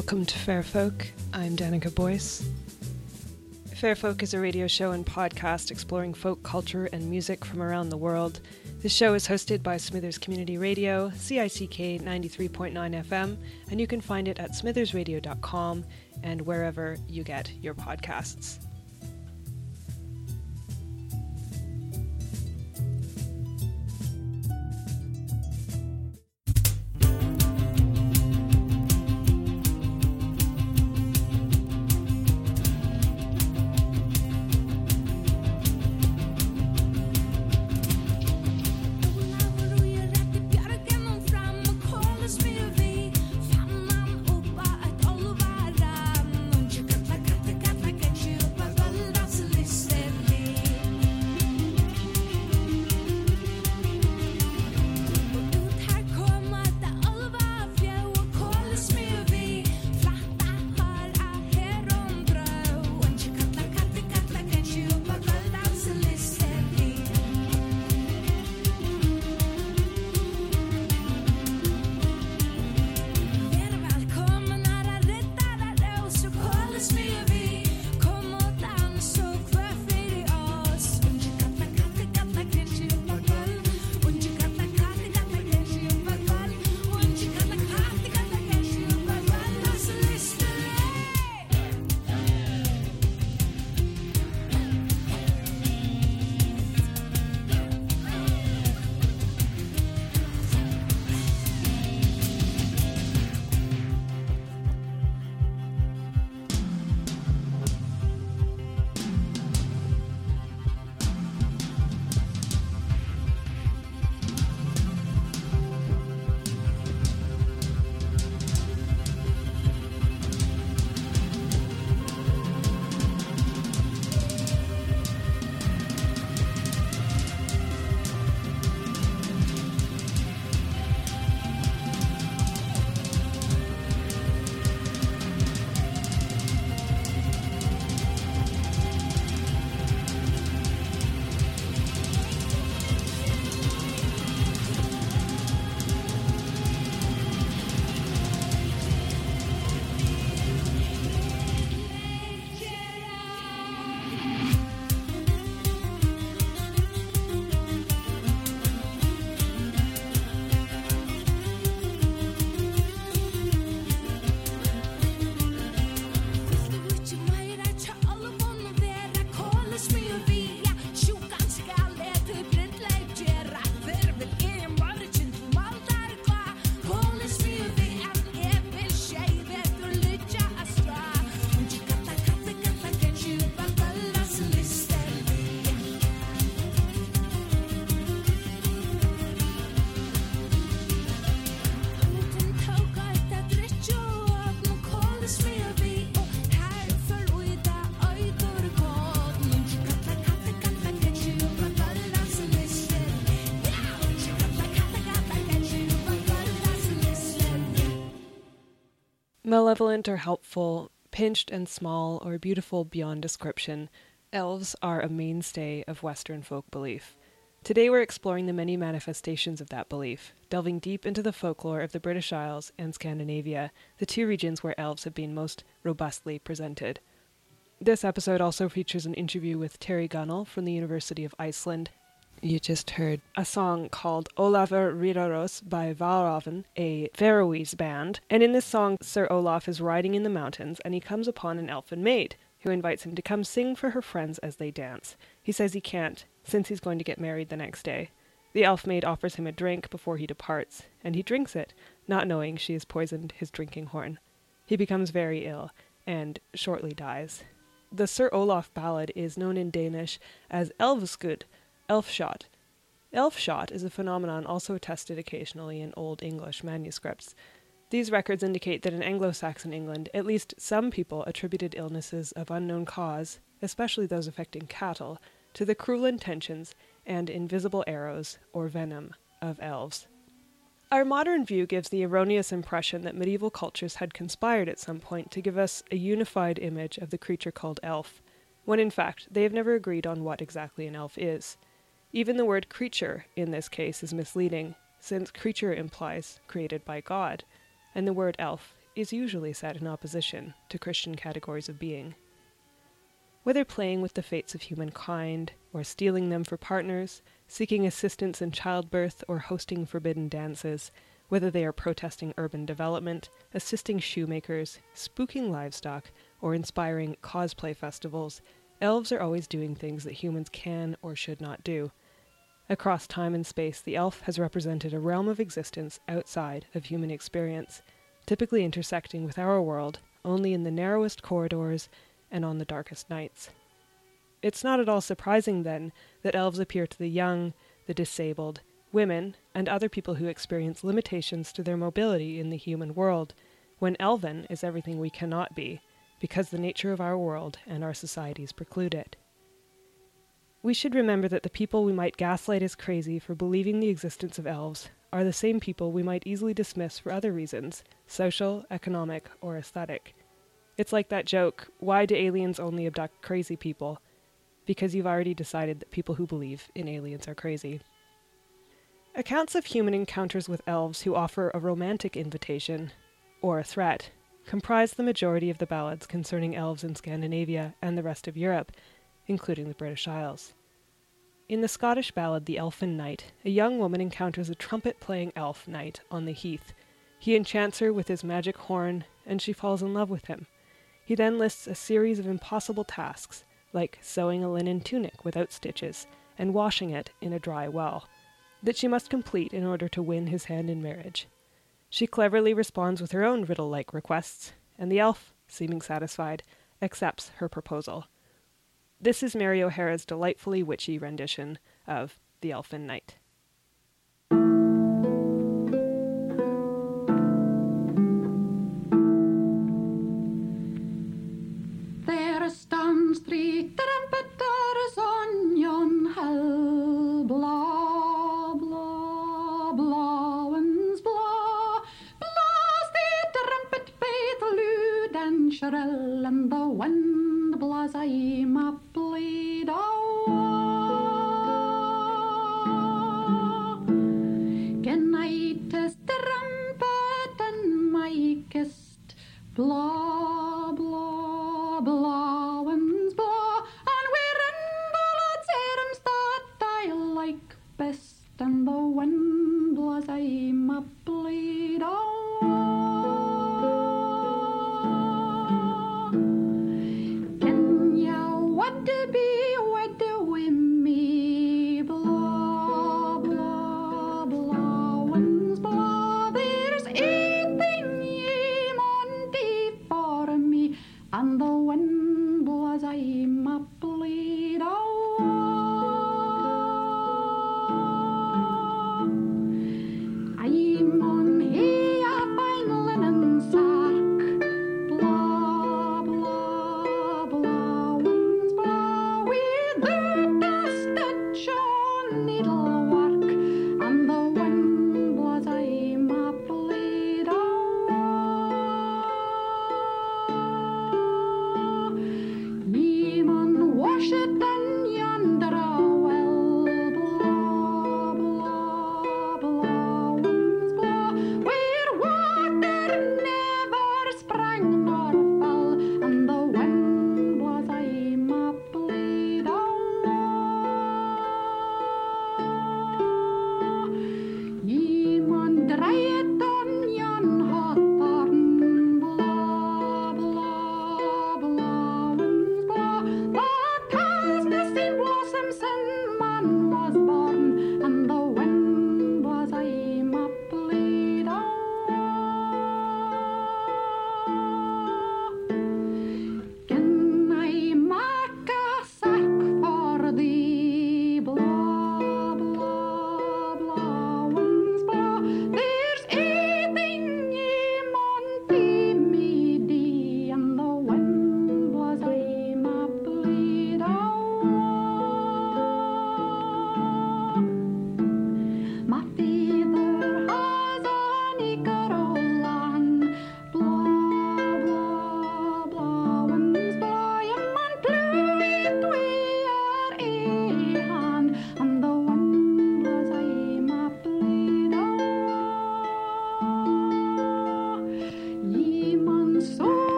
Welcome to Fair Folk. I'm Danica Boyce. Fair Folk is a radio show and podcast exploring folk culture and music from around the world. The show is hosted by Smithers Community Radio, CICK 93.9 FM, and you can find it at smithersradio.com and wherever you get your podcasts. Malevolent or helpful, pinched and small, or beautiful beyond description, elves are a mainstay of Western folk belief. Today we're exploring the many manifestations of that belief, delving deep into the folklore of the British Isles and Scandinavia, the two regions where elves have been most robustly presented. This episode also features an interview with Terry Gunnell from the University of Iceland you just heard a song called Olafur Ridaros by Valravn, a Faroese band. And in this song, Sir Olaf is riding in the mountains and he comes upon an elfin maid who invites him to come sing for her friends as they dance. He says he can't, since he's going to get married the next day. The elf maid offers him a drink before he departs, and he drinks it, not knowing she has poisoned his drinking horn. He becomes very ill and shortly dies. The Sir Olaf ballad is known in Danish as Elverskud, Elfshot. Elfshot is a phenomenon also attested occasionally in Old English manuscripts. These records indicate that in Anglo Saxon England, at least some people attributed illnesses of unknown cause, especially those affecting cattle, to the cruel intentions and invisible arrows, or venom, of elves. Our modern view gives the erroneous impression that medieval cultures had conspired at some point to give us a unified image of the creature called elf, when in fact they have never agreed on what exactly an elf is. Even the word creature in this case is misleading, since creature implies created by God, and the word elf is usually set in opposition to Christian categories of being. Whether playing with the fates of humankind, or stealing them for partners, seeking assistance in childbirth, or hosting forbidden dances, whether they are protesting urban development, assisting shoemakers, spooking livestock, or inspiring cosplay festivals, elves are always doing things that humans can or should not do. Across time and space, the elf has represented a realm of existence outside of human experience, typically intersecting with our world only in the narrowest corridors and on the darkest nights. It's not at all surprising, then, that elves appear to the young, the disabled, women, and other people who experience limitations to their mobility in the human world, when elven is everything we cannot be, because the nature of our world and our societies preclude it. We should remember that the people we might gaslight as crazy for believing the existence of elves are the same people we might easily dismiss for other reasons social, economic, or aesthetic. It's like that joke why do aliens only abduct crazy people? Because you've already decided that people who believe in aliens are crazy. Accounts of human encounters with elves who offer a romantic invitation, or a threat, comprise the majority of the ballads concerning elves in Scandinavia and the rest of Europe, including the British Isles. In the Scottish ballad The Elfin Knight, a young woman encounters a trumpet playing elf knight on the heath. He enchants her with his magic horn, and she falls in love with him. He then lists a series of impossible tasks, like sewing a linen tunic without stitches and washing it in a dry well, that she must complete in order to win his hand in marriage. She cleverly responds with her own riddle like requests, and the elf, seeming satisfied, accepts her proposal. This is Mary O'Hara's delightfully witchy rendition of The Elfin Knight.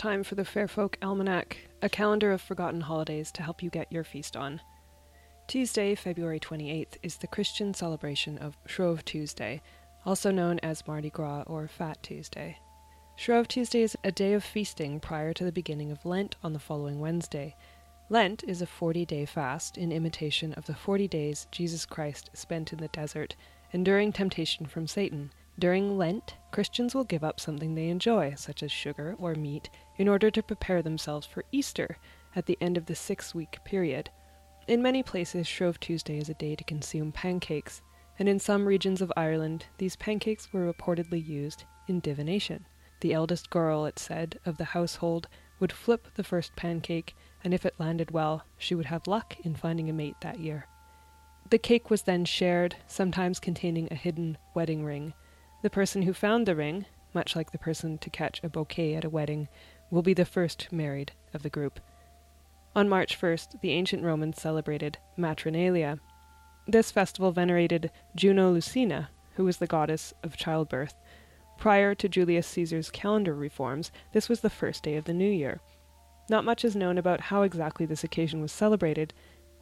Time for the Fairfolk Almanac, a calendar of forgotten holidays to help you get your feast on. Tuesday, February 28th, is the Christian celebration of Shrove Tuesday, also known as Mardi Gras or Fat Tuesday. Shrove Tuesday is a day of feasting prior to the beginning of Lent on the following Wednesday. Lent is a 40 day fast in imitation of the 40 days Jesus Christ spent in the desert, enduring temptation from Satan. During Lent, Christians will give up something they enjoy, such as sugar or meat, in order to prepare themselves for Easter at the end of the six week period. In many places, Shrove Tuesday is a day to consume pancakes, and in some regions of Ireland, these pancakes were reportedly used in divination. The eldest girl, it said, of the household would flip the first pancake, and if it landed well, she would have luck in finding a mate that year. The cake was then shared, sometimes containing a hidden wedding ring. The person who found the ring, much like the person to catch a bouquet at a wedding, will be the first married of the group. On March 1st, the ancient Romans celebrated Matronalia. This festival venerated Juno Lucina, who was the goddess of childbirth. Prior to Julius Caesar's calendar reforms, this was the first day of the new year. Not much is known about how exactly this occasion was celebrated,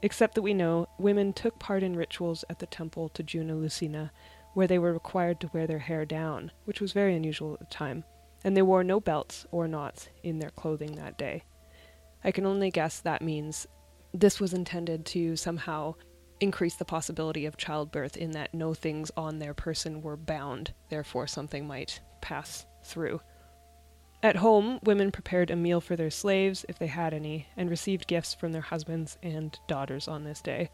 except that we know women took part in rituals at the temple to Juno Lucina, where they were required to wear their hair down, which was very unusual at the time, and they wore no belts or knots in their clothing that day. I can only guess that means this was intended to somehow increase the possibility of childbirth in that no things on their person were bound, therefore, something might pass through. At home, women prepared a meal for their slaves, if they had any, and received gifts from their husbands and daughters on this day.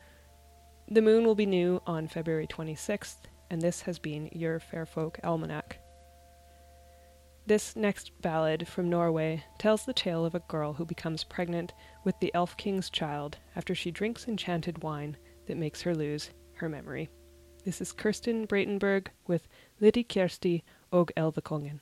The moon will be new on February 26th, and this has been your Fairfolk Almanac. This next ballad from Norway tells the tale of a girl who becomes pregnant with the Elf King's child after she drinks enchanted wine that makes her lose her memory. This is Kirsten Bråten Berg with Liti Kjersti og Elvekongen.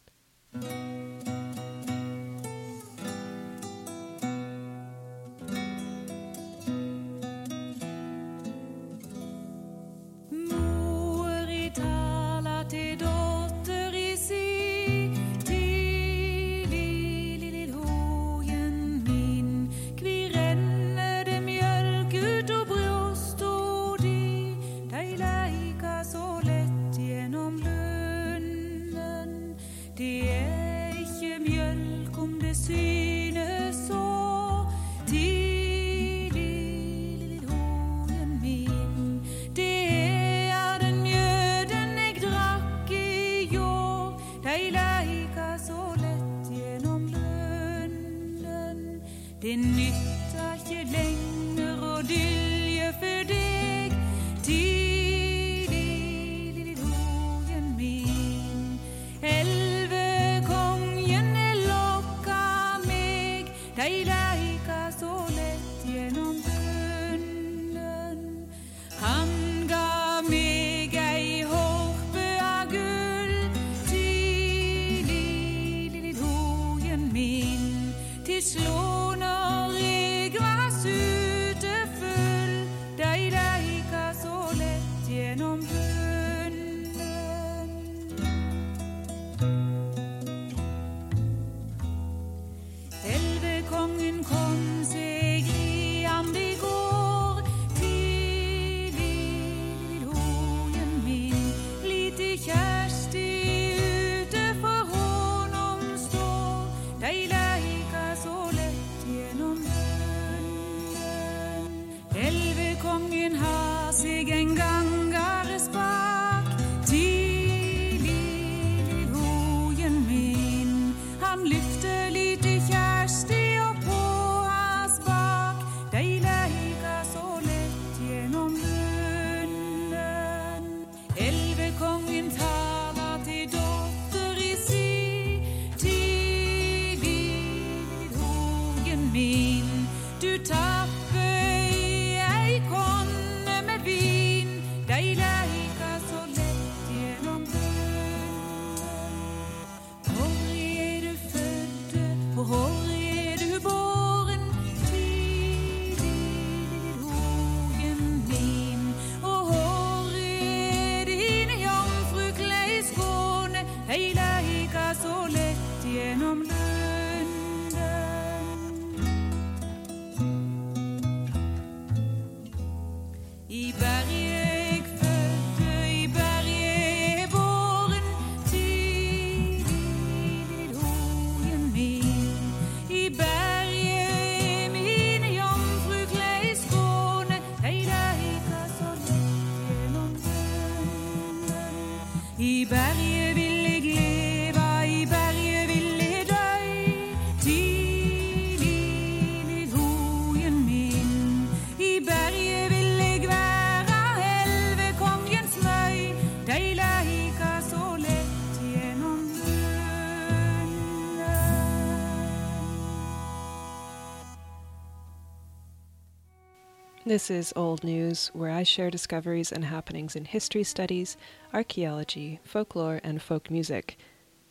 This is Old News, where I share discoveries and happenings in history studies, archaeology, folklore, and folk music.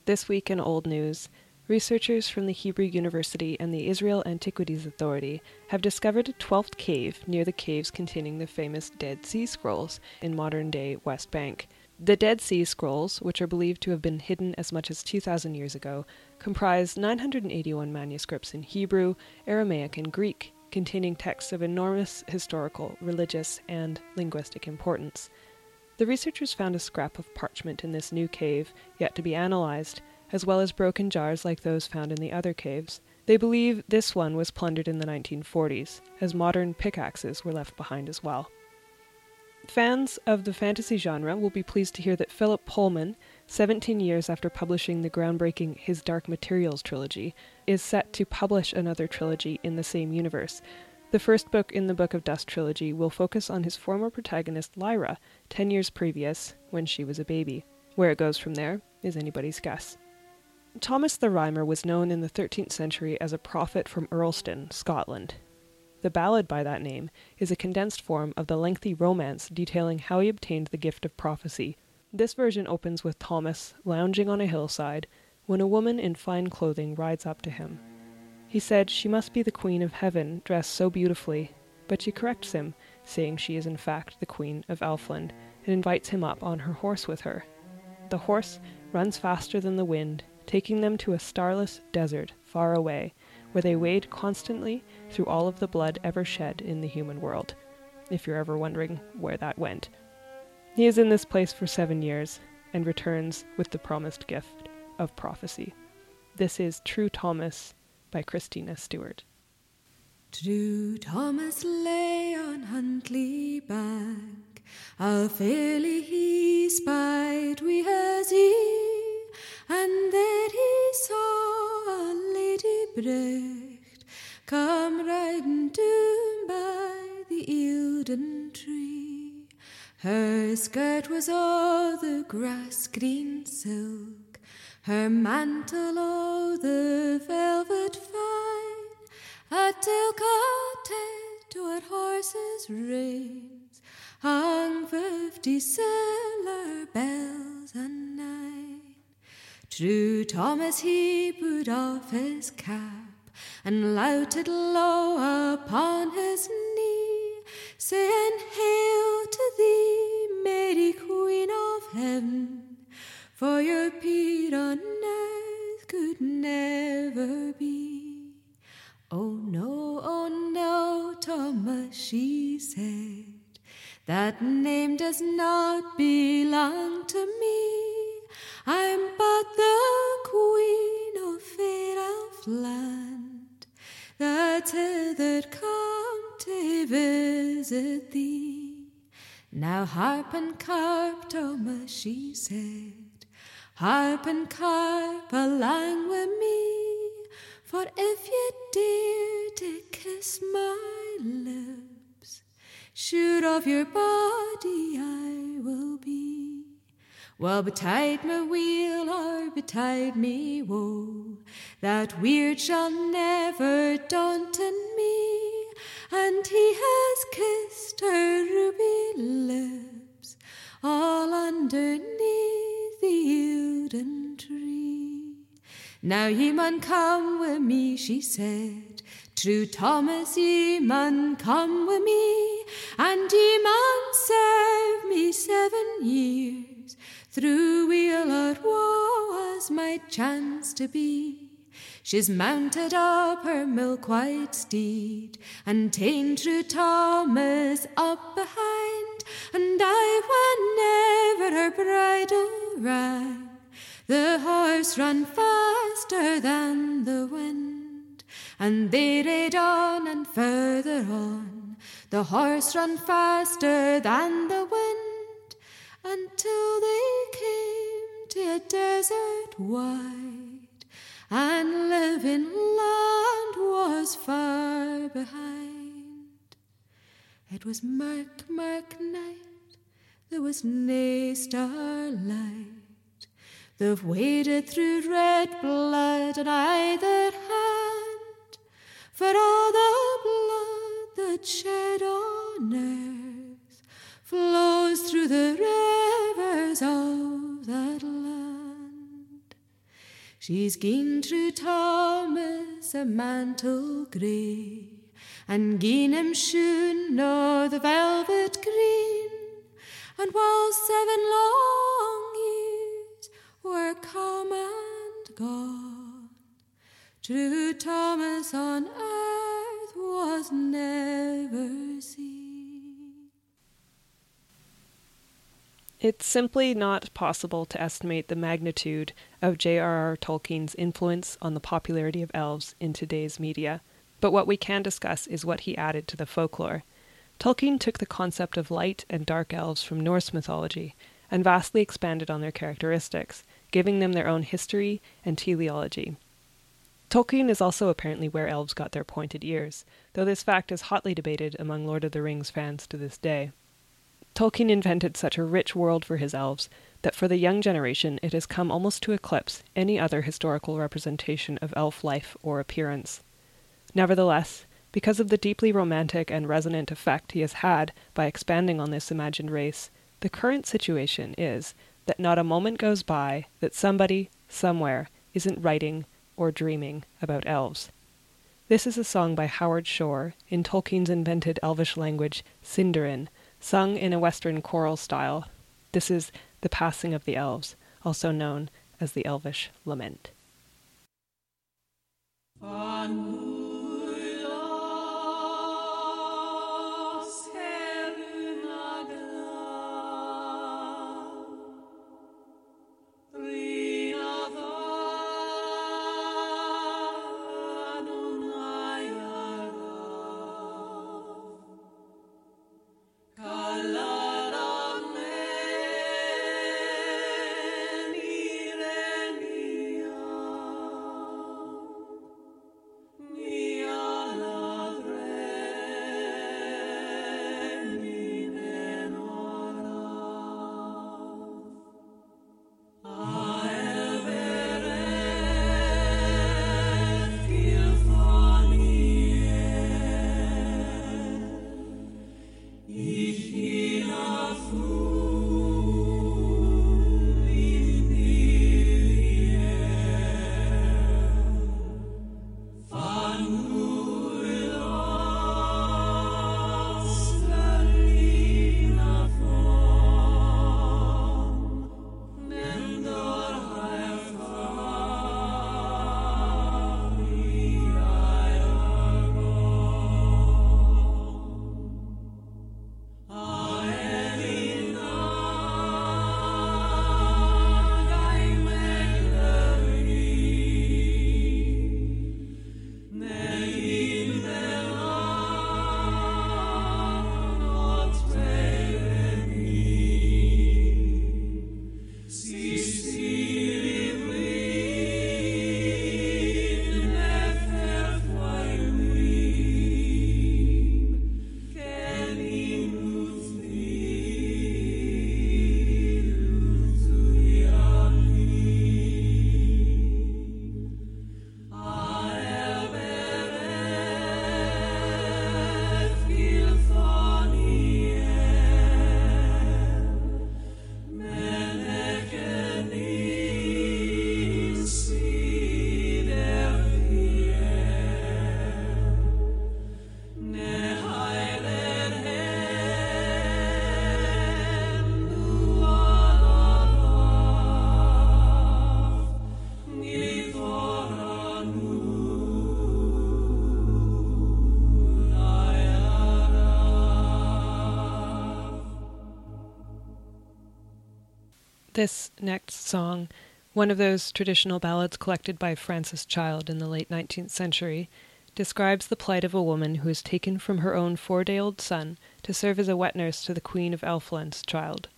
This week in Old News, researchers from the Hebrew University and the Israel Antiquities Authority have discovered a 12th cave near the caves containing the famous Dead Sea Scrolls in modern day West Bank. The Dead Sea Scrolls, which are believed to have been hidden as much as 2,000 years ago, comprise 981 manuscripts in Hebrew, Aramaic, and Greek, containing texts of enormous historical, religious, and linguistic importance. The researchers found a scrap of parchment in this new cave, yet to be analyzed, as well as broken jars like those found in the other caves. They believe this one was plundered in the 1940s, as modern pickaxes were left behind as well. Fans of the fantasy genre will be pleased to hear that Philip Pullman, 17 years after publishing the groundbreaking His Dark Materials trilogy, is set to publish another trilogy in the same universe. The first book in the Book of Dust trilogy will focus on his former protagonist Lyra, 10 years previous, when she was a baby. Where it goes from there is anybody's guess. Thomas the Rhymer was known in the 13th century as a prophet from Earlston, Scotland. The ballad by that name is a condensed form of the lengthy romance detailing how he obtained the gift of prophecy. This version opens with Thomas lounging on a hillside when a woman in fine clothing rides up to him. He said she must be the Queen of Heaven, dressed so beautifully, but she corrects him, saying she is in fact the Queen of Elfland, and invites him up on her horse with her. The horse runs faster than the wind taking them to a starless desert far away, where they wade constantly through all of the blood ever shed in the human world, if you're ever wondering where that went. He is in this place for seven years and returns with the promised gift of prophecy. This is True Thomas by Christina Stewart. True Thomas lay on Huntley bank, how fairly he spied we as he and there he saw a lady Brecht come riding down by the Eildon tree. Her skirt was all the grass green silk, her mantle all the velvet fine, a to her horse's reins. Hung fifty silver bells and nine. True Thomas he put off his cap and louted low upon his knee, saying, Hail to thee, Mary Queen of Heaven, for your peer on earth could never be. Oh no, oh no, Thomas, she said, that name does not belong to me. I'm but the queen of fair Elfland, that's hither come to visit thee. Now harp and carp, Thomas, she said, harp and carp along with me, for if ye dare to kiss my lips, sure of your body I will be. Well, betide me weal or betide me woe, that weird shall never daunt in me, and he has kissed her ruby lips all underneath the Eildon tree. Now ye mun come wi' me, she said. True Thomas, ye mun come wi' me, and ye mun serve me seven years. Through wheel or woe as might chance to be. She's mounted up her milk white steed, and ta'en true Thomas up behind, and I, whenever her bridle rang, the horse ran faster than the wind, and they rode on and further on. The horse ran faster than the wind until they came to a desert wide, and living land was far behind. It was murk, murk night, there was nae starlight. They've waded through red blood on either hand, for all the blood that shed on earth flows through the rivers of that land. She's gien through Thomas a mantle grey, and gien him shoon o' the velvet green, and while seven long years were come and gone, true Thomas on earth was never seen. It's simply not possible to estimate the magnitude of J.R.R. Tolkien's influence on the popularity of elves in today's media, but what we can discuss is what he added to the folklore. Tolkien took the concept of light and dark elves from Norse mythology and vastly expanded on their characteristics, giving them their own history and teleology. Tolkien is also apparently where elves got their pointed ears, though this fact is hotly debated among Lord of the Rings fans to this day. Tolkien invented such a rich world for his elves that for the young generation it has come almost to eclipse any other historical representation of elf life or appearance. Nevertheless, because of the deeply romantic and resonant effect he has had by expanding on this imagined race, the current situation is that not a moment goes by that somebody, somewhere, isn't writing or dreaming about elves. This is a song by Howard Shore in Tolkien's invented elvish language, Sindarin, sung in a Western choral style. This is The Passing of the Elves, also known as the Elvish Lament. This next song, one of those traditional ballads collected by Francis Child in the late 19th century, describes the plight of a woman who is taken from her own four day old son to serve as a wet nurse to the Queen of Elfland's child.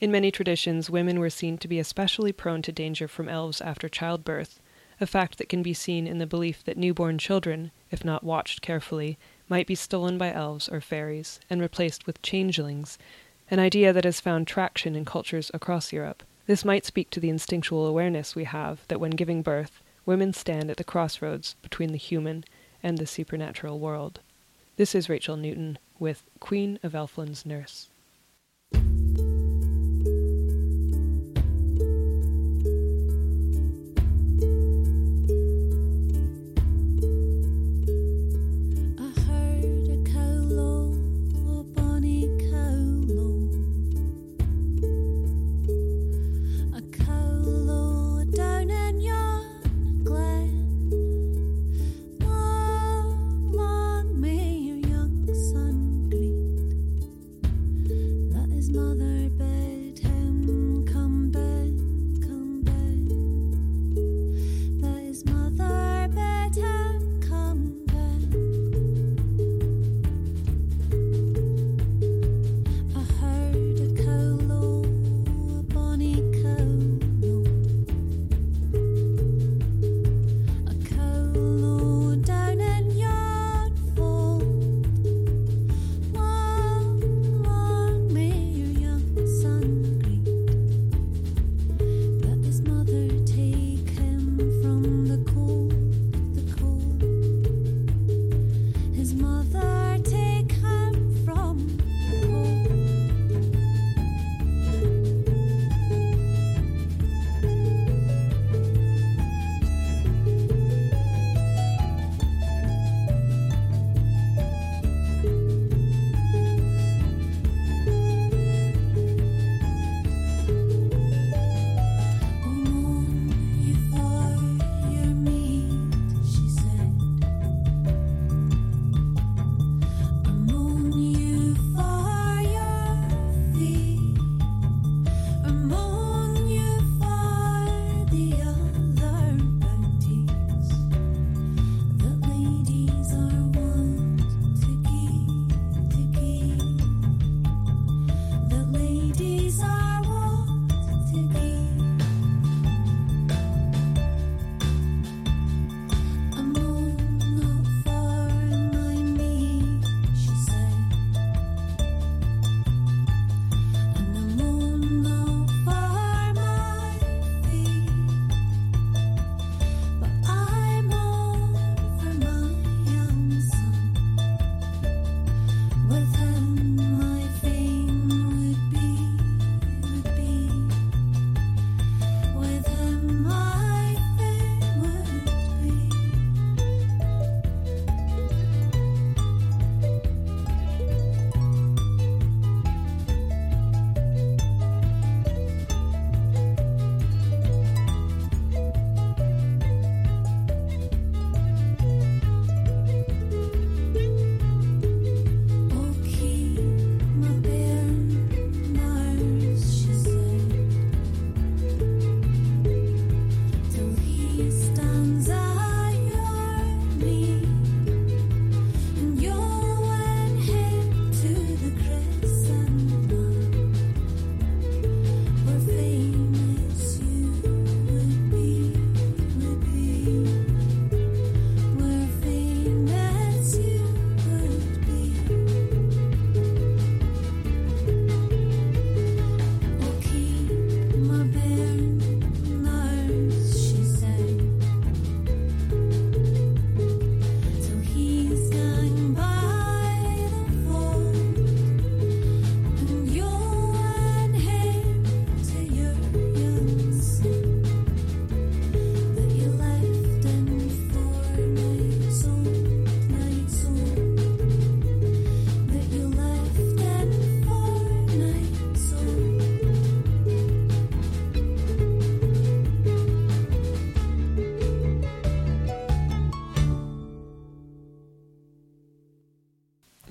In many traditions, women were seen to be especially prone to danger from elves after childbirth, a fact that can be seen in the belief that newborn children, if not watched carefully, might be stolen by elves or fairies and replaced with changelings, an idea that has found traction in cultures across Europe. This might speak to the instinctual awareness we have that when giving birth, women stand at the crossroads between the human and the supernatural world. This is Rachel Newton with Queen of Elfland's Nurse.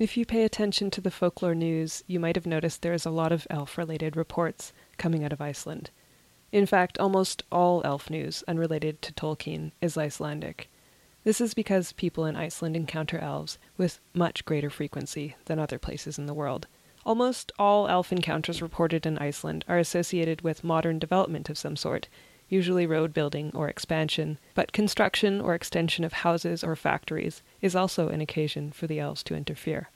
If you pay attention to the folklore news, you might have noticed there is a lot of elf related reports coming out of Iceland. In fact, almost all elf news unrelated to Tolkien is Icelandic. This is because people in Iceland encounter elves with much greater frequency than other places in the world. Almost all elf encounters reported in Iceland are associated with modern development of some sort, usually road building or expansion, but construction or extension of houses or factories is also an occasion for the elves to interfere.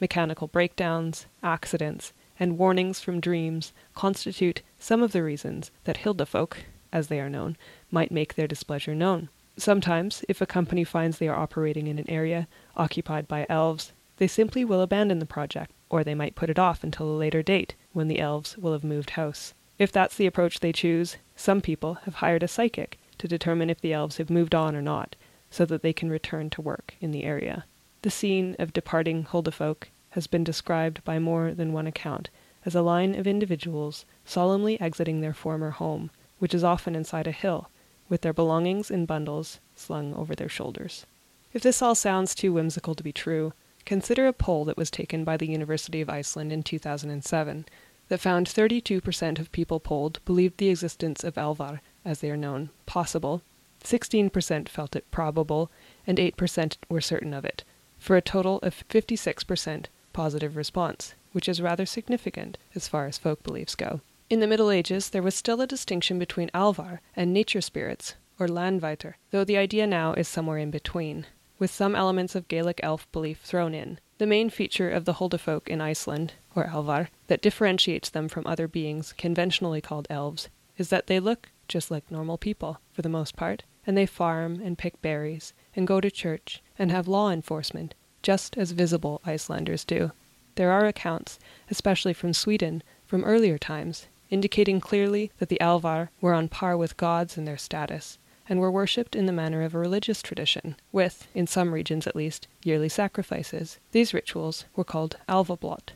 Mechanical breakdowns, accidents, and warnings from dreams constitute some of the reasons that Huldafolk, as they are known, might make their displeasure known. Sometimes, if a company finds they are operating in an area occupied by elves, they simply will abandon the project, or they might put it off until a later date when the elves will have moved house. If that's the approach they choose, some people have hired a psychic to determine if the elves have moved on or not, so that they can return to work in the area. The scene of departing Huldafolk has been described by more than one account as a line of individuals solemnly exiting their former home, which is often inside a hill, with their belongings in bundles slung over their shoulders. If this all sounds too whimsical to be true, consider a poll that was taken by the University of Iceland in 2007 that found 32% of people polled believed the existence of Álfar, as they are known, possible, 16% felt it probable, and 8% were certain of it, for a total of 56% positive response, which is rather significant as far as folk beliefs go. In the Middle Ages, there was still a distinction between Álfar and nature spirits, or Landvættir, though the idea now is somewhere in between, with some elements of Gaelic elf belief thrown in. The main feature of the Huldafolk in Iceland, or Álfar, that differentiates them from other beings conventionally called elves is that they look just like normal people, for the most part, and they farm and pick berries and go to church and have law enforcement, just as visible Icelanders do. There are accounts, especially from Sweden, from earlier times, indicating clearly that the Álfar were on par with gods in their status, and were worshipped in the manner of a religious tradition, with, in some regions at least, yearly sacrifices. These rituals were called Álfablót.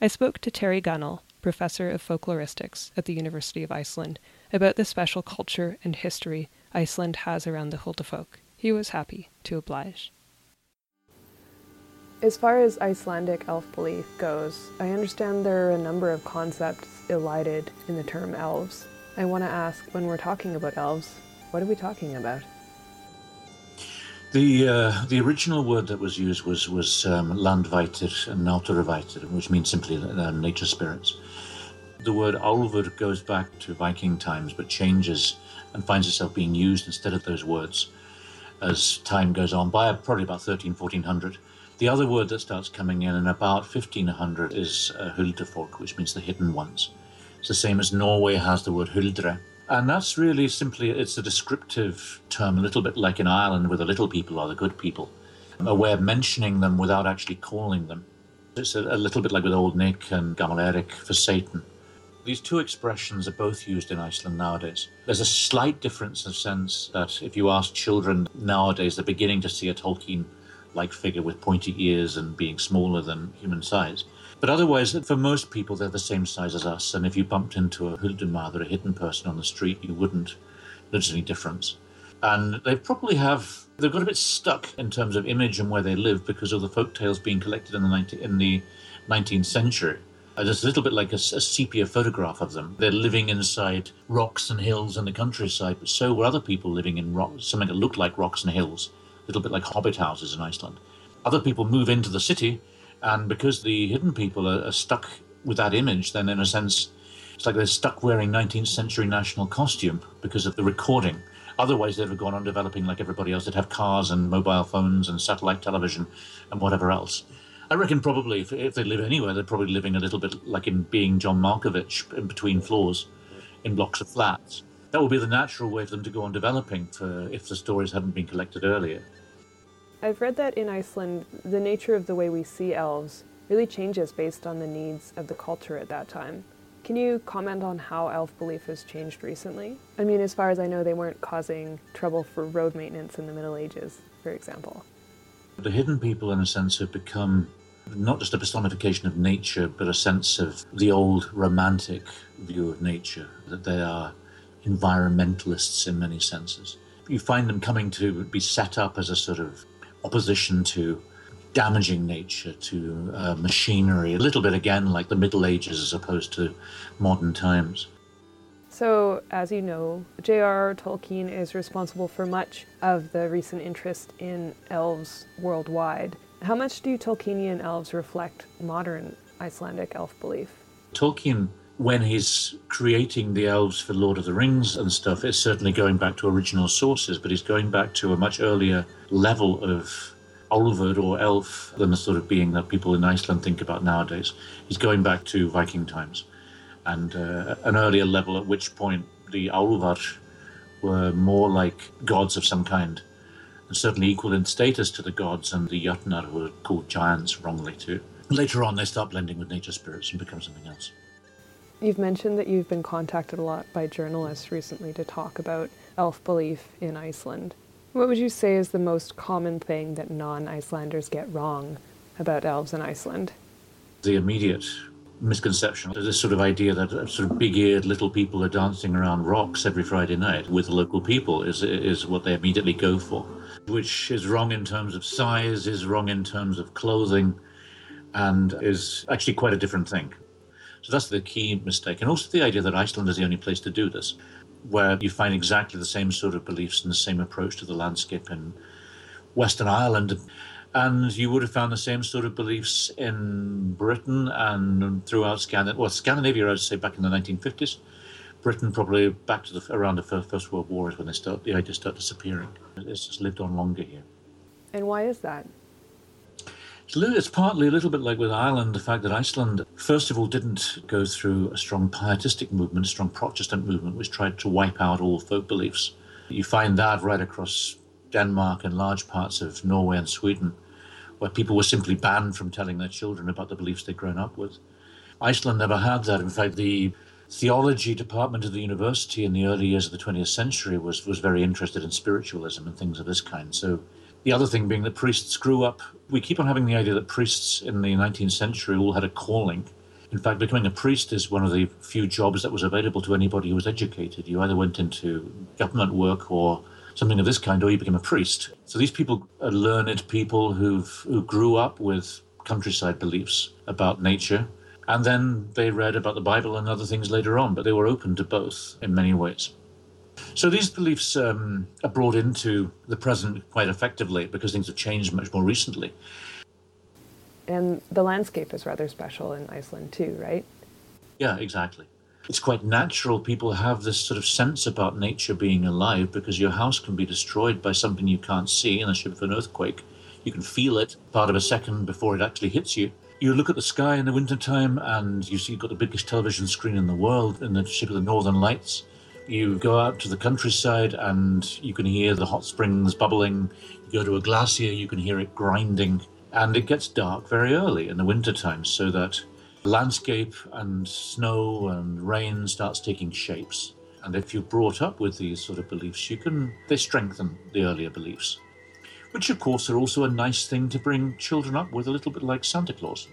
I spoke to Terry Gunnell, professor of folkloristics at the University of Iceland, about the special culture and history Iceland has around the Huldafolk. He was happy to oblige. As far as Icelandic elf belief goes, I understand there are a number of concepts elided in the term elves. I want to ask when we're talking about elves, what are we talking about? The uh, the original word that was used was was um, and náttúruvættir, which means simply uh, nature spirits. The word álfur goes back to Viking times, but changes and finds itself being used instead of those words as time goes on by probably about 13, 1400. The other word that starts coming in in about 1500 is uh, Huldafolk, which means the hidden ones. It's the same as Norway has the word Huldre, and that's really simply, it's a descriptive term, a little bit like in Ireland where the little people are the good people, a way of mentioning them without actually calling them. It's a, a little bit like with Old Nick and Gamal Eric for Satan. These two expressions are both used in Iceland nowadays. There's a slight difference in the sense that if you ask children nowadays, they're beginning to see a Tolkien like figure with pointy ears and being smaller than human size. But otherwise, for most people, they're the same size as us. And if you bumped into a Huldumad or a hidden person on the street, you wouldn't notice any difference. And they probably have, they've got a bit stuck in terms of image and where they live because of the folk tales being collected in the, 19, in the 19th century. Just a little bit like a, a, sepia photograph of them. They're living inside rocks and hills in the countryside, but so were other people living in rocks, something that looked like rocks and hills, little bit like hobbit houses in Iceland. Other people move into the city and because the hidden people are, are stuck with that image, then in a sense, it's like they're stuck wearing 19th century national costume because of the recording. Otherwise, they'd have gone on developing like everybody else. They'd have cars and mobile phones and satellite television and whatever else. I reckon probably if, if they live anywhere, they're probably living a little bit like in being John Malkovich in between floors in blocks of flats. That would be the natural way for them to go on developing for if the stories hadn't been collected earlier. I've read that in Iceland, the nature of the way we see elves really changes based on the needs of the culture at that time. Can you comment on how elf belief has changed recently? I mean, as far as I know, they weren't causing trouble for road maintenance in the Middle Ages, for example. The hidden people, in a sense, have become not just a personification of nature, but a sense of the old romantic view of nature, that they are environmentalists in many senses. You find them coming to be set up as a sort of opposition to damaging nature to uh, machinery, a little bit again like the Middle Ages as opposed to modern times. So, as you know, J.R.R. Tolkien is responsible for much of the recent interest in elves worldwide. How much do Tolkienian elves reflect modern Icelandic elf belief? Tolkien, when he's creating the elves for Lord of the Rings and stuff, it's certainly going back to original sources, but he's going back to a much earlier level of Álfur or elf than the sort of being that people in Iceland think about nowadays. He's going back to Viking times and uh, an earlier level at which point the Álfar were more like gods of some kind, and certainly equal in status to the gods, and the Jötnar were called giants wrongly too. Later on, they start blending with nature spirits and become something else. You've mentioned that you've been contacted a lot by journalists recently to talk about elf belief in Iceland. What would you say is the most common thing that non Icelanders get wrong about elves in Iceland? The immediate misconception. This sort of idea that uh, sort of big-eared little people are dancing around rocks every Friday night with local people is is what they immediately go for, which is wrong in terms of size, is wrong in terms of clothing, and is actually quite a different thing. So that's the key mistake, and also the idea that Iceland is the only place to do this, where you find exactly the same sort of beliefs and the same approach to the landscape in Western Ireland and you would have found the same sort of beliefs in Britain and throughout Scandinavia. Well, Scandinavia, I would say, back in the 1950s. Britain probably back to the around the First World War is when they start the ideas start disappearing. It's just lived on longer here. And why is that? It's, partly a little bit like with Ireland, the fact that Iceland, first of all, didn't go through a strong pietistic movement, a strong Protestant movement, which tried to wipe out all folk beliefs. You find that right across Denmark and large parts of Norway and Sweden, where people were simply banned from telling their children about the beliefs they'd grown up with. Iceland never had that. In fact, the theology department of the university in the early years of the 20th century was, was very interested in spiritualism and things of this kind. So, the other thing being that priests grew up, we keep on having the idea that priests in the 19th century all had a calling. In fact, becoming a priest is one of the few jobs that was available to anybody who was educated. You either went into government work or something of this kind, or you became a priest. So these people are learned people who've who grew up with countryside beliefs about nature, and then they read about the Bible and other things later on, but they were open to both in many ways. So these beliefs um, are brought into the present quite effectively because things have changed much more recently. And the landscape is rather special in Iceland too, right? Yeah, exactly it's quite natural people have this sort of sense about nature being alive because your house can be destroyed by something you can't see in the shape of an earthquake. You can feel it part of a second before it actually hits you. You look at the sky in the wintertime and you see you've got the biggest television screen in the world in the shape of the northern lights. You go out to the countryside and you can hear the hot springs bubbling. You go to a glacier, you can hear it grinding. And it gets dark very early in the wintertime so that landscape and snow and rain starts taking shapes. And if you're brought up with these sort of beliefs, you can they strengthen the earlier beliefs. Which of course are also a nice thing to bring children up with, a little bit like Santa Claus.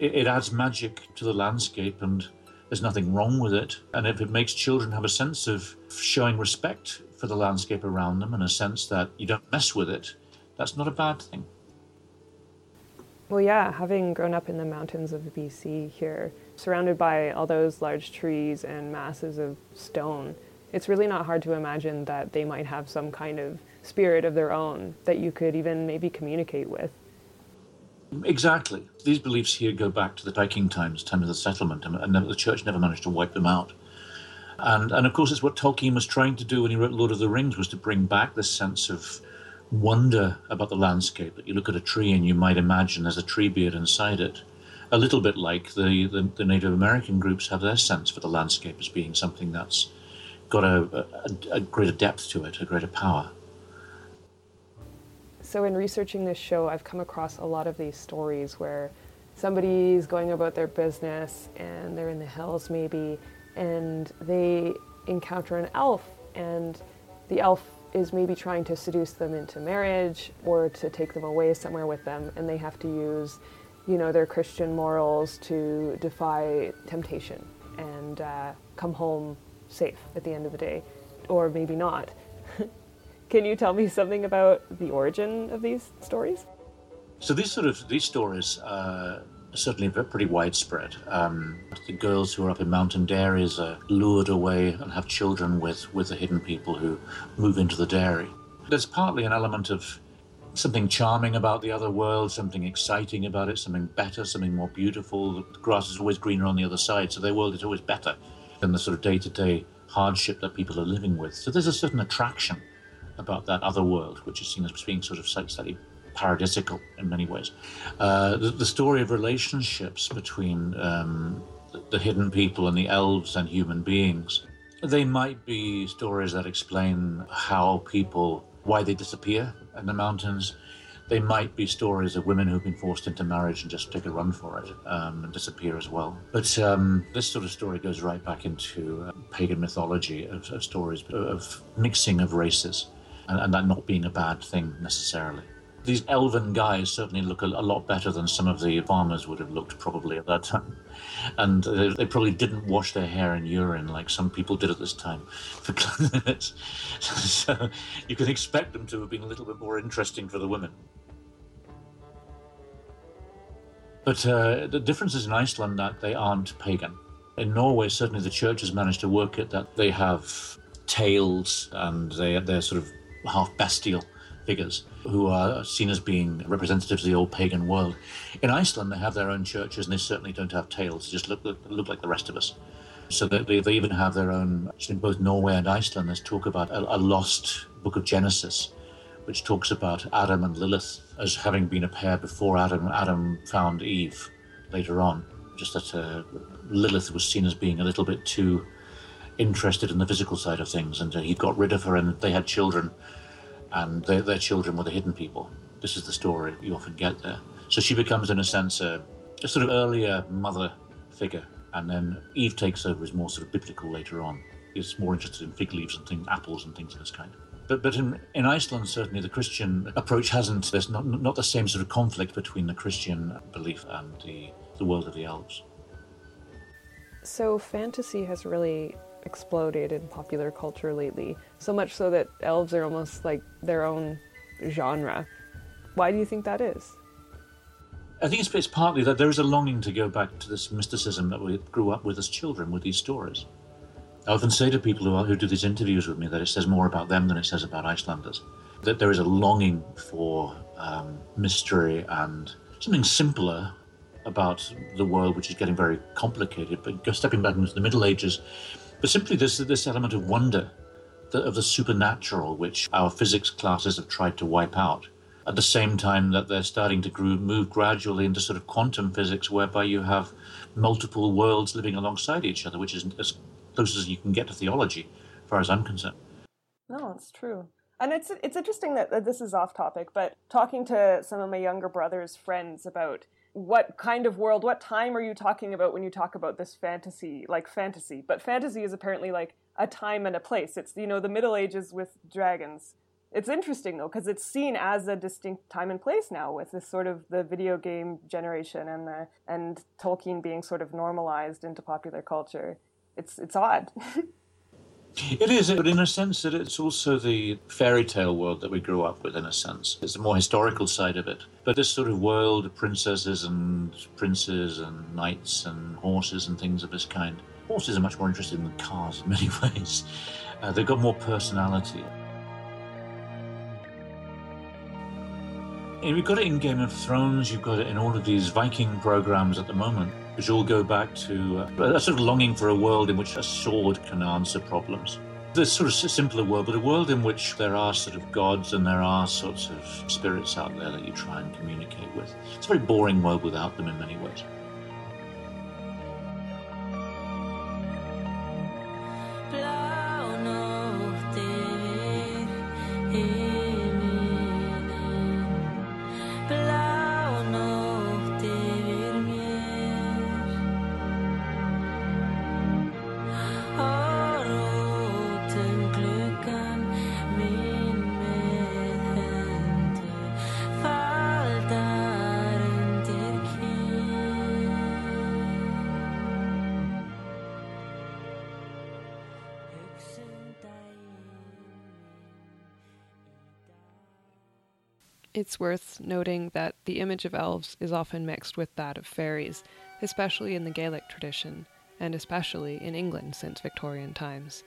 It, it adds magic to the landscape and there's nothing wrong with it. And if it makes children have a sense of showing respect for the landscape around them and a sense that you don't mess with it, that's not a bad thing. Well, yeah, having grown up in the mountains of BC here, surrounded by all those large trees and masses of stone, it's really not hard to imagine that they might have some kind of spirit of their own that you could even maybe communicate with. Exactly. These beliefs here go back to the Viking times, time of the settlement, and the church never managed to wipe them out. And, and of course, it's what Tolkien was trying to do when he wrote Lord of the Rings, was to bring back this sense of wonder about the landscape that you look at a tree and you might imagine there's a Treebeard inside it. A little bit like the, the, the Native American groups have their sense for the landscape as being something that's got a, a, a greater depth to it, a greater power. So, in researching this show, I've come across a lot of these stories where somebody's going about their business and they're in the hills maybe, and they encounter an elf, and the elf is maybe trying to seduce them into marriage or to take them away somewhere with them, and they have to use, you know, their Christian morals to defy temptation and uh, come home safe at the end of the day, or maybe not. Can you tell me something about the origin of these stories? So these sort of these stories are certainly pretty widespread. Um, the girls who are up in mountain dairies are lured away and have children with with the hidden people who move into the dairy. There's partly an element of something charming about the other world, something exciting about it, something better, something more beautiful. The grass is always greener on the other side, so their world is always better than the sort of day-to-day hardship that people are living with. So there's a certain attraction about that other world, which is seen as being sort of slightly paradisical in many ways. Uh, the, the, story of relationships between um, the, the hidden people and the elves and human beings, they might be stories that explain how people, why they disappear in the mountains. They might be stories of women who've been forced into marriage and just take a run for it um, and disappear as well. But um, this sort of story goes right back into uh, pagan mythology of, of stories of mixing of races and, and that not being a bad thing necessarily. These elven guys certainly look a, a, lot better than some of the farmers would have looked probably at that time. And they, they probably didn't wash their hair in urine like some people did at this time for cleanliness. so you can expect them to have been a little bit more interesting for the women. But uh, the difference is in Iceland that they aren't pagan. In Norway, certainly the church has managed to work it that they have tails and they, they're sort of half bestial figures who are seen as being representatives of the old pagan world. In Iceland, they have their own churches, and they certainly don't have tails. They just look look like the rest of us. So they, they even have their own. In both Norway and Iceland, there's talk about a, a lost book of Genesis, which talks about Adam and Lilith as having been a pair before Adam. Adam found Eve later on. Just that uh, Lilith was seen as being a little bit too interested in the physical side of things, and uh, he got rid of her, and they had children and their, their children were the hidden people. This is the story you often get there. So she becomes, in a sense, a, a sort of earlier mother figure, and then Eve takes over as more sort of biblical later on. He's more interested in fig leaves and things, apples and things of this kind. But, but in, in Iceland, certainly the Christian approach hasn't, there's not, not the same sort of conflict between the Christian belief and the, the world of the elves. So fantasy has really exploded in popular culture lately, so much so that elves are almost like their own genre. Why do you think that is? I think it's, it's partly that there is a longing to go back to this mysticism that we grew up with as children with these stories. I often say to people who, who do these interviews with me that it says more about them than it says about Icelanders. That there is a longing for um, mystery and something simpler about the world, which is getting very complicated. But stepping back into the Middle Ages, but simply this this element of wonder, the, of the supernatural, which our physics classes have tried to wipe out. At the same time that they're starting to move gradually into sort of quantum physics, whereby you have multiple worlds living alongside each other, which is as close as you can get to theology, as far as I'm concerned. No, it's true. And it's it's interesting that, that this is off topic, but talking to some of my younger brother's friends about what kind of world, what time are you talking about when you talk about this fantasy, like fantasy? But fantasy is apparently like a time and a place. It's, you know, the Middle Ages with dragons. It's interesting though, because it's seen as a distinct time and place now with this sort of the video game generation and the, and Tolkien being sort of normalized into popular culture. It's, it's odd. It is, but in a sense that it's also the fairy tale world that we grew up with, in a sense. It's the more historical side of it. But this sort of world of princesses and princes and knights and horses and things of this kind. Horses are much more interesting than cars in many ways. Uh, they've got more personality. And we've got it in Game of Thrones, you've got it in all of these Viking programs at the moment which all go back to uh, a sort of longing for a world in which a sword can answer problems. This sort of simpler world, but a world in which there are sort of gods and there are sorts of spirits out there that you try and communicate with. It's a very boring world without them in many ways. Noting that the image of elves is often mixed with that of fairies, especially in the Gaelic tradition, and especially in England since Victorian times.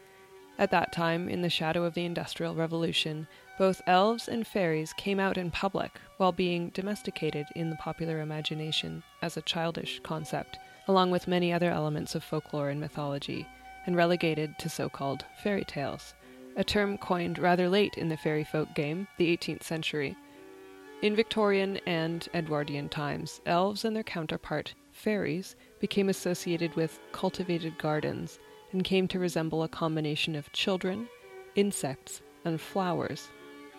At that time, in the shadow of the Industrial Revolution, both elves and fairies came out in public while being domesticated in the popular imagination as a childish concept, along with many other elements of folklore and mythology, and relegated to so called fairy tales, a term coined rather late in the fairy folk game, the 18th century. In Victorian and Edwardian times, elves and their counterpart, fairies, became associated with cultivated gardens and came to resemble a combination of children, insects, and flowers,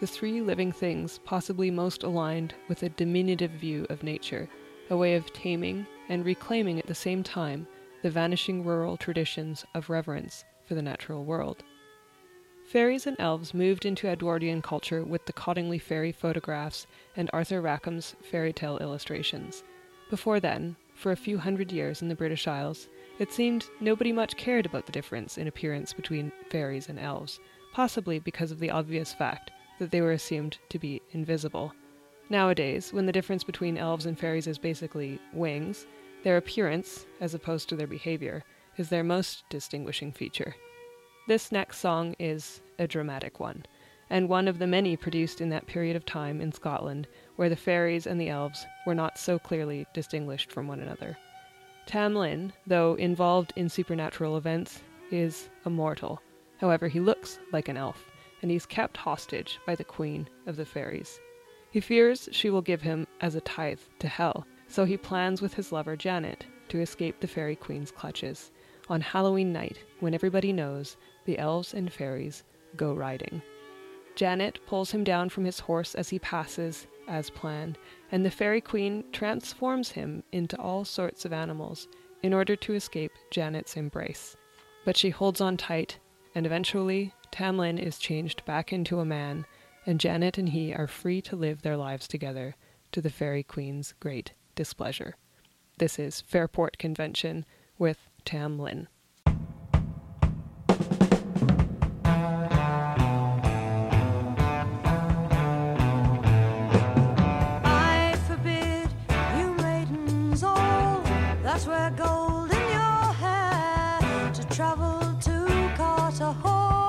the three living things possibly most aligned with a diminutive view of nature, a way of taming and reclaiming at the same time the vanishing rural traditions of reverence for the natural world. Fairies and elves moved into Edwardian culture with the Cottingley fairy photographs and Arthur Rackham's fairy tale illustrations. Before then, for a few hundred years in the British Isles, it seemed nobody much cared about the difference in appearance between fairies and elves, possibly because of the obvious fact that they were assumed to be invisible. Nowadays, when the difference between elves and fairies is basically wings, their appearance, as opposed to their behavior, is their most distinguishing feature. This next song is a dramatic one, and one of the many produced in that period of time in Scotland where the fairies and the elves were not so clearly distinguished from one another. Tam Lin, though involved in supernatural events, is a mortal. However, he looks like an elf, and he's kept hostage by the queen of the fairies. He fears she will give him as a tithe to hell, so he plans with his lover Janet to escape the fairy queen's clutches on Halloween night when everybody knows the elves and fairies go riding. Janet pulls him down from his horse as he passes, as planned, and the fairy queen transforms him into all sorts of animals in order to escape Janet's embrace. But she holds on tight, and eventually Tam Lin is changed back into a man, and Janet and he are free to live their lives together to the fairy queen's great displeasure. This is Fairport Convention with Tam Lin. I forbid you maidens all that wear gold in your hair to travel to Carterhaugh,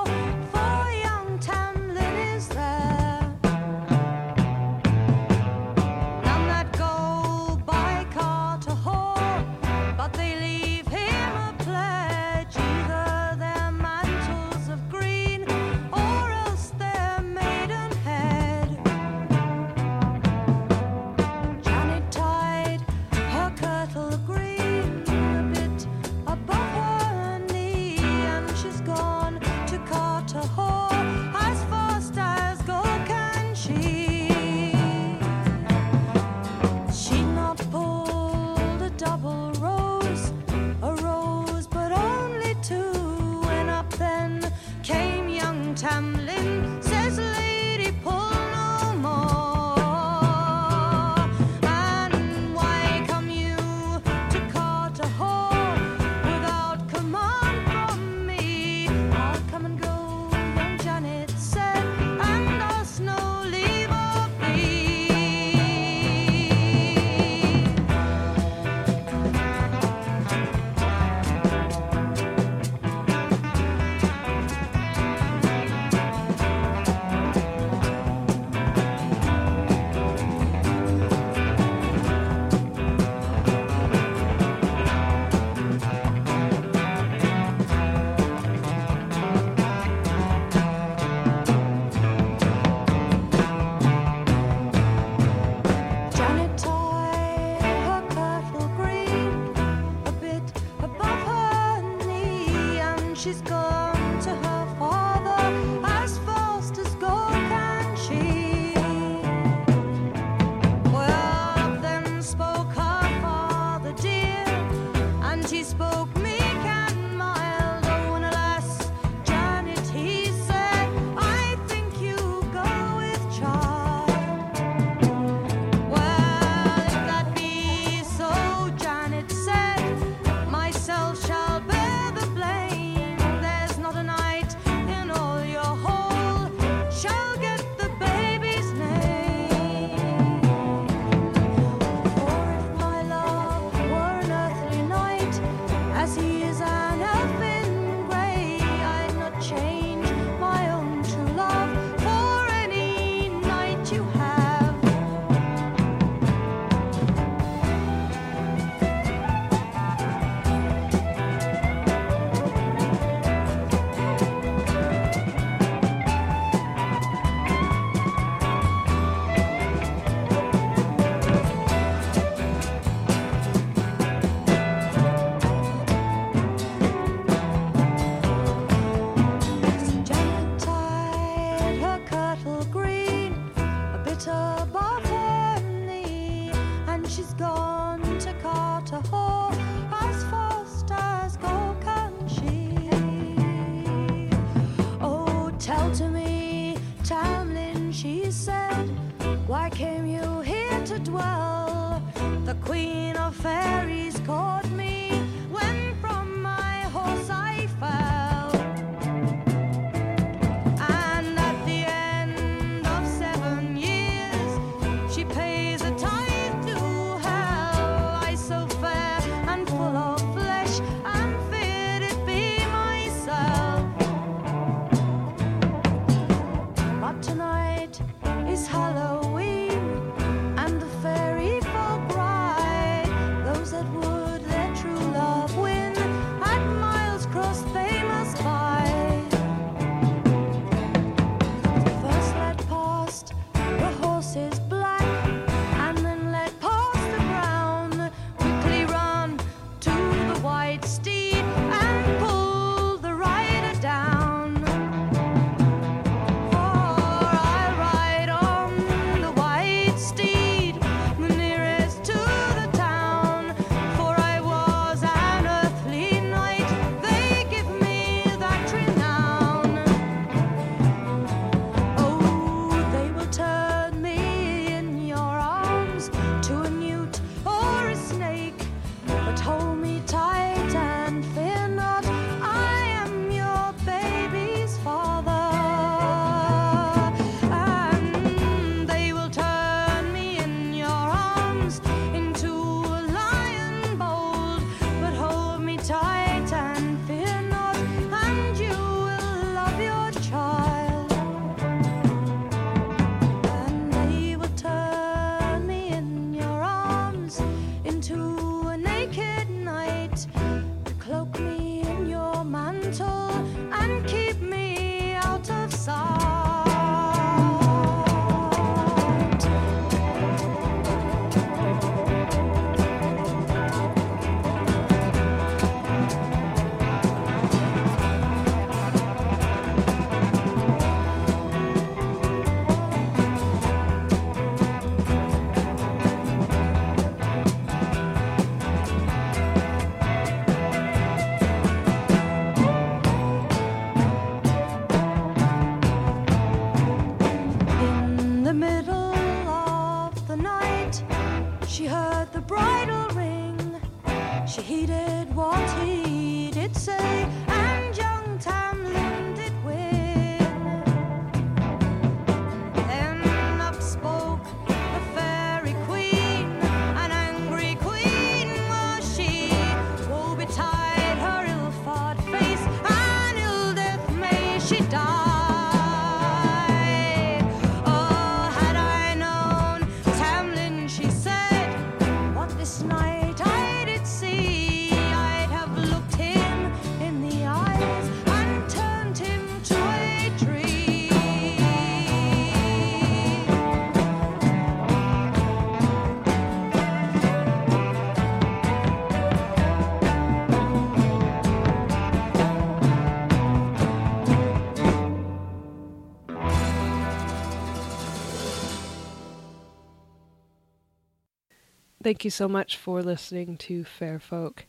Thank you so much for listening to Fair Folk.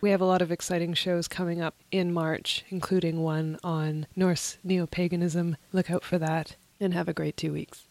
We have a lot of exciting shows coming up in March, including one on Norse neo paganism. Look out for that, and have a great two weeks.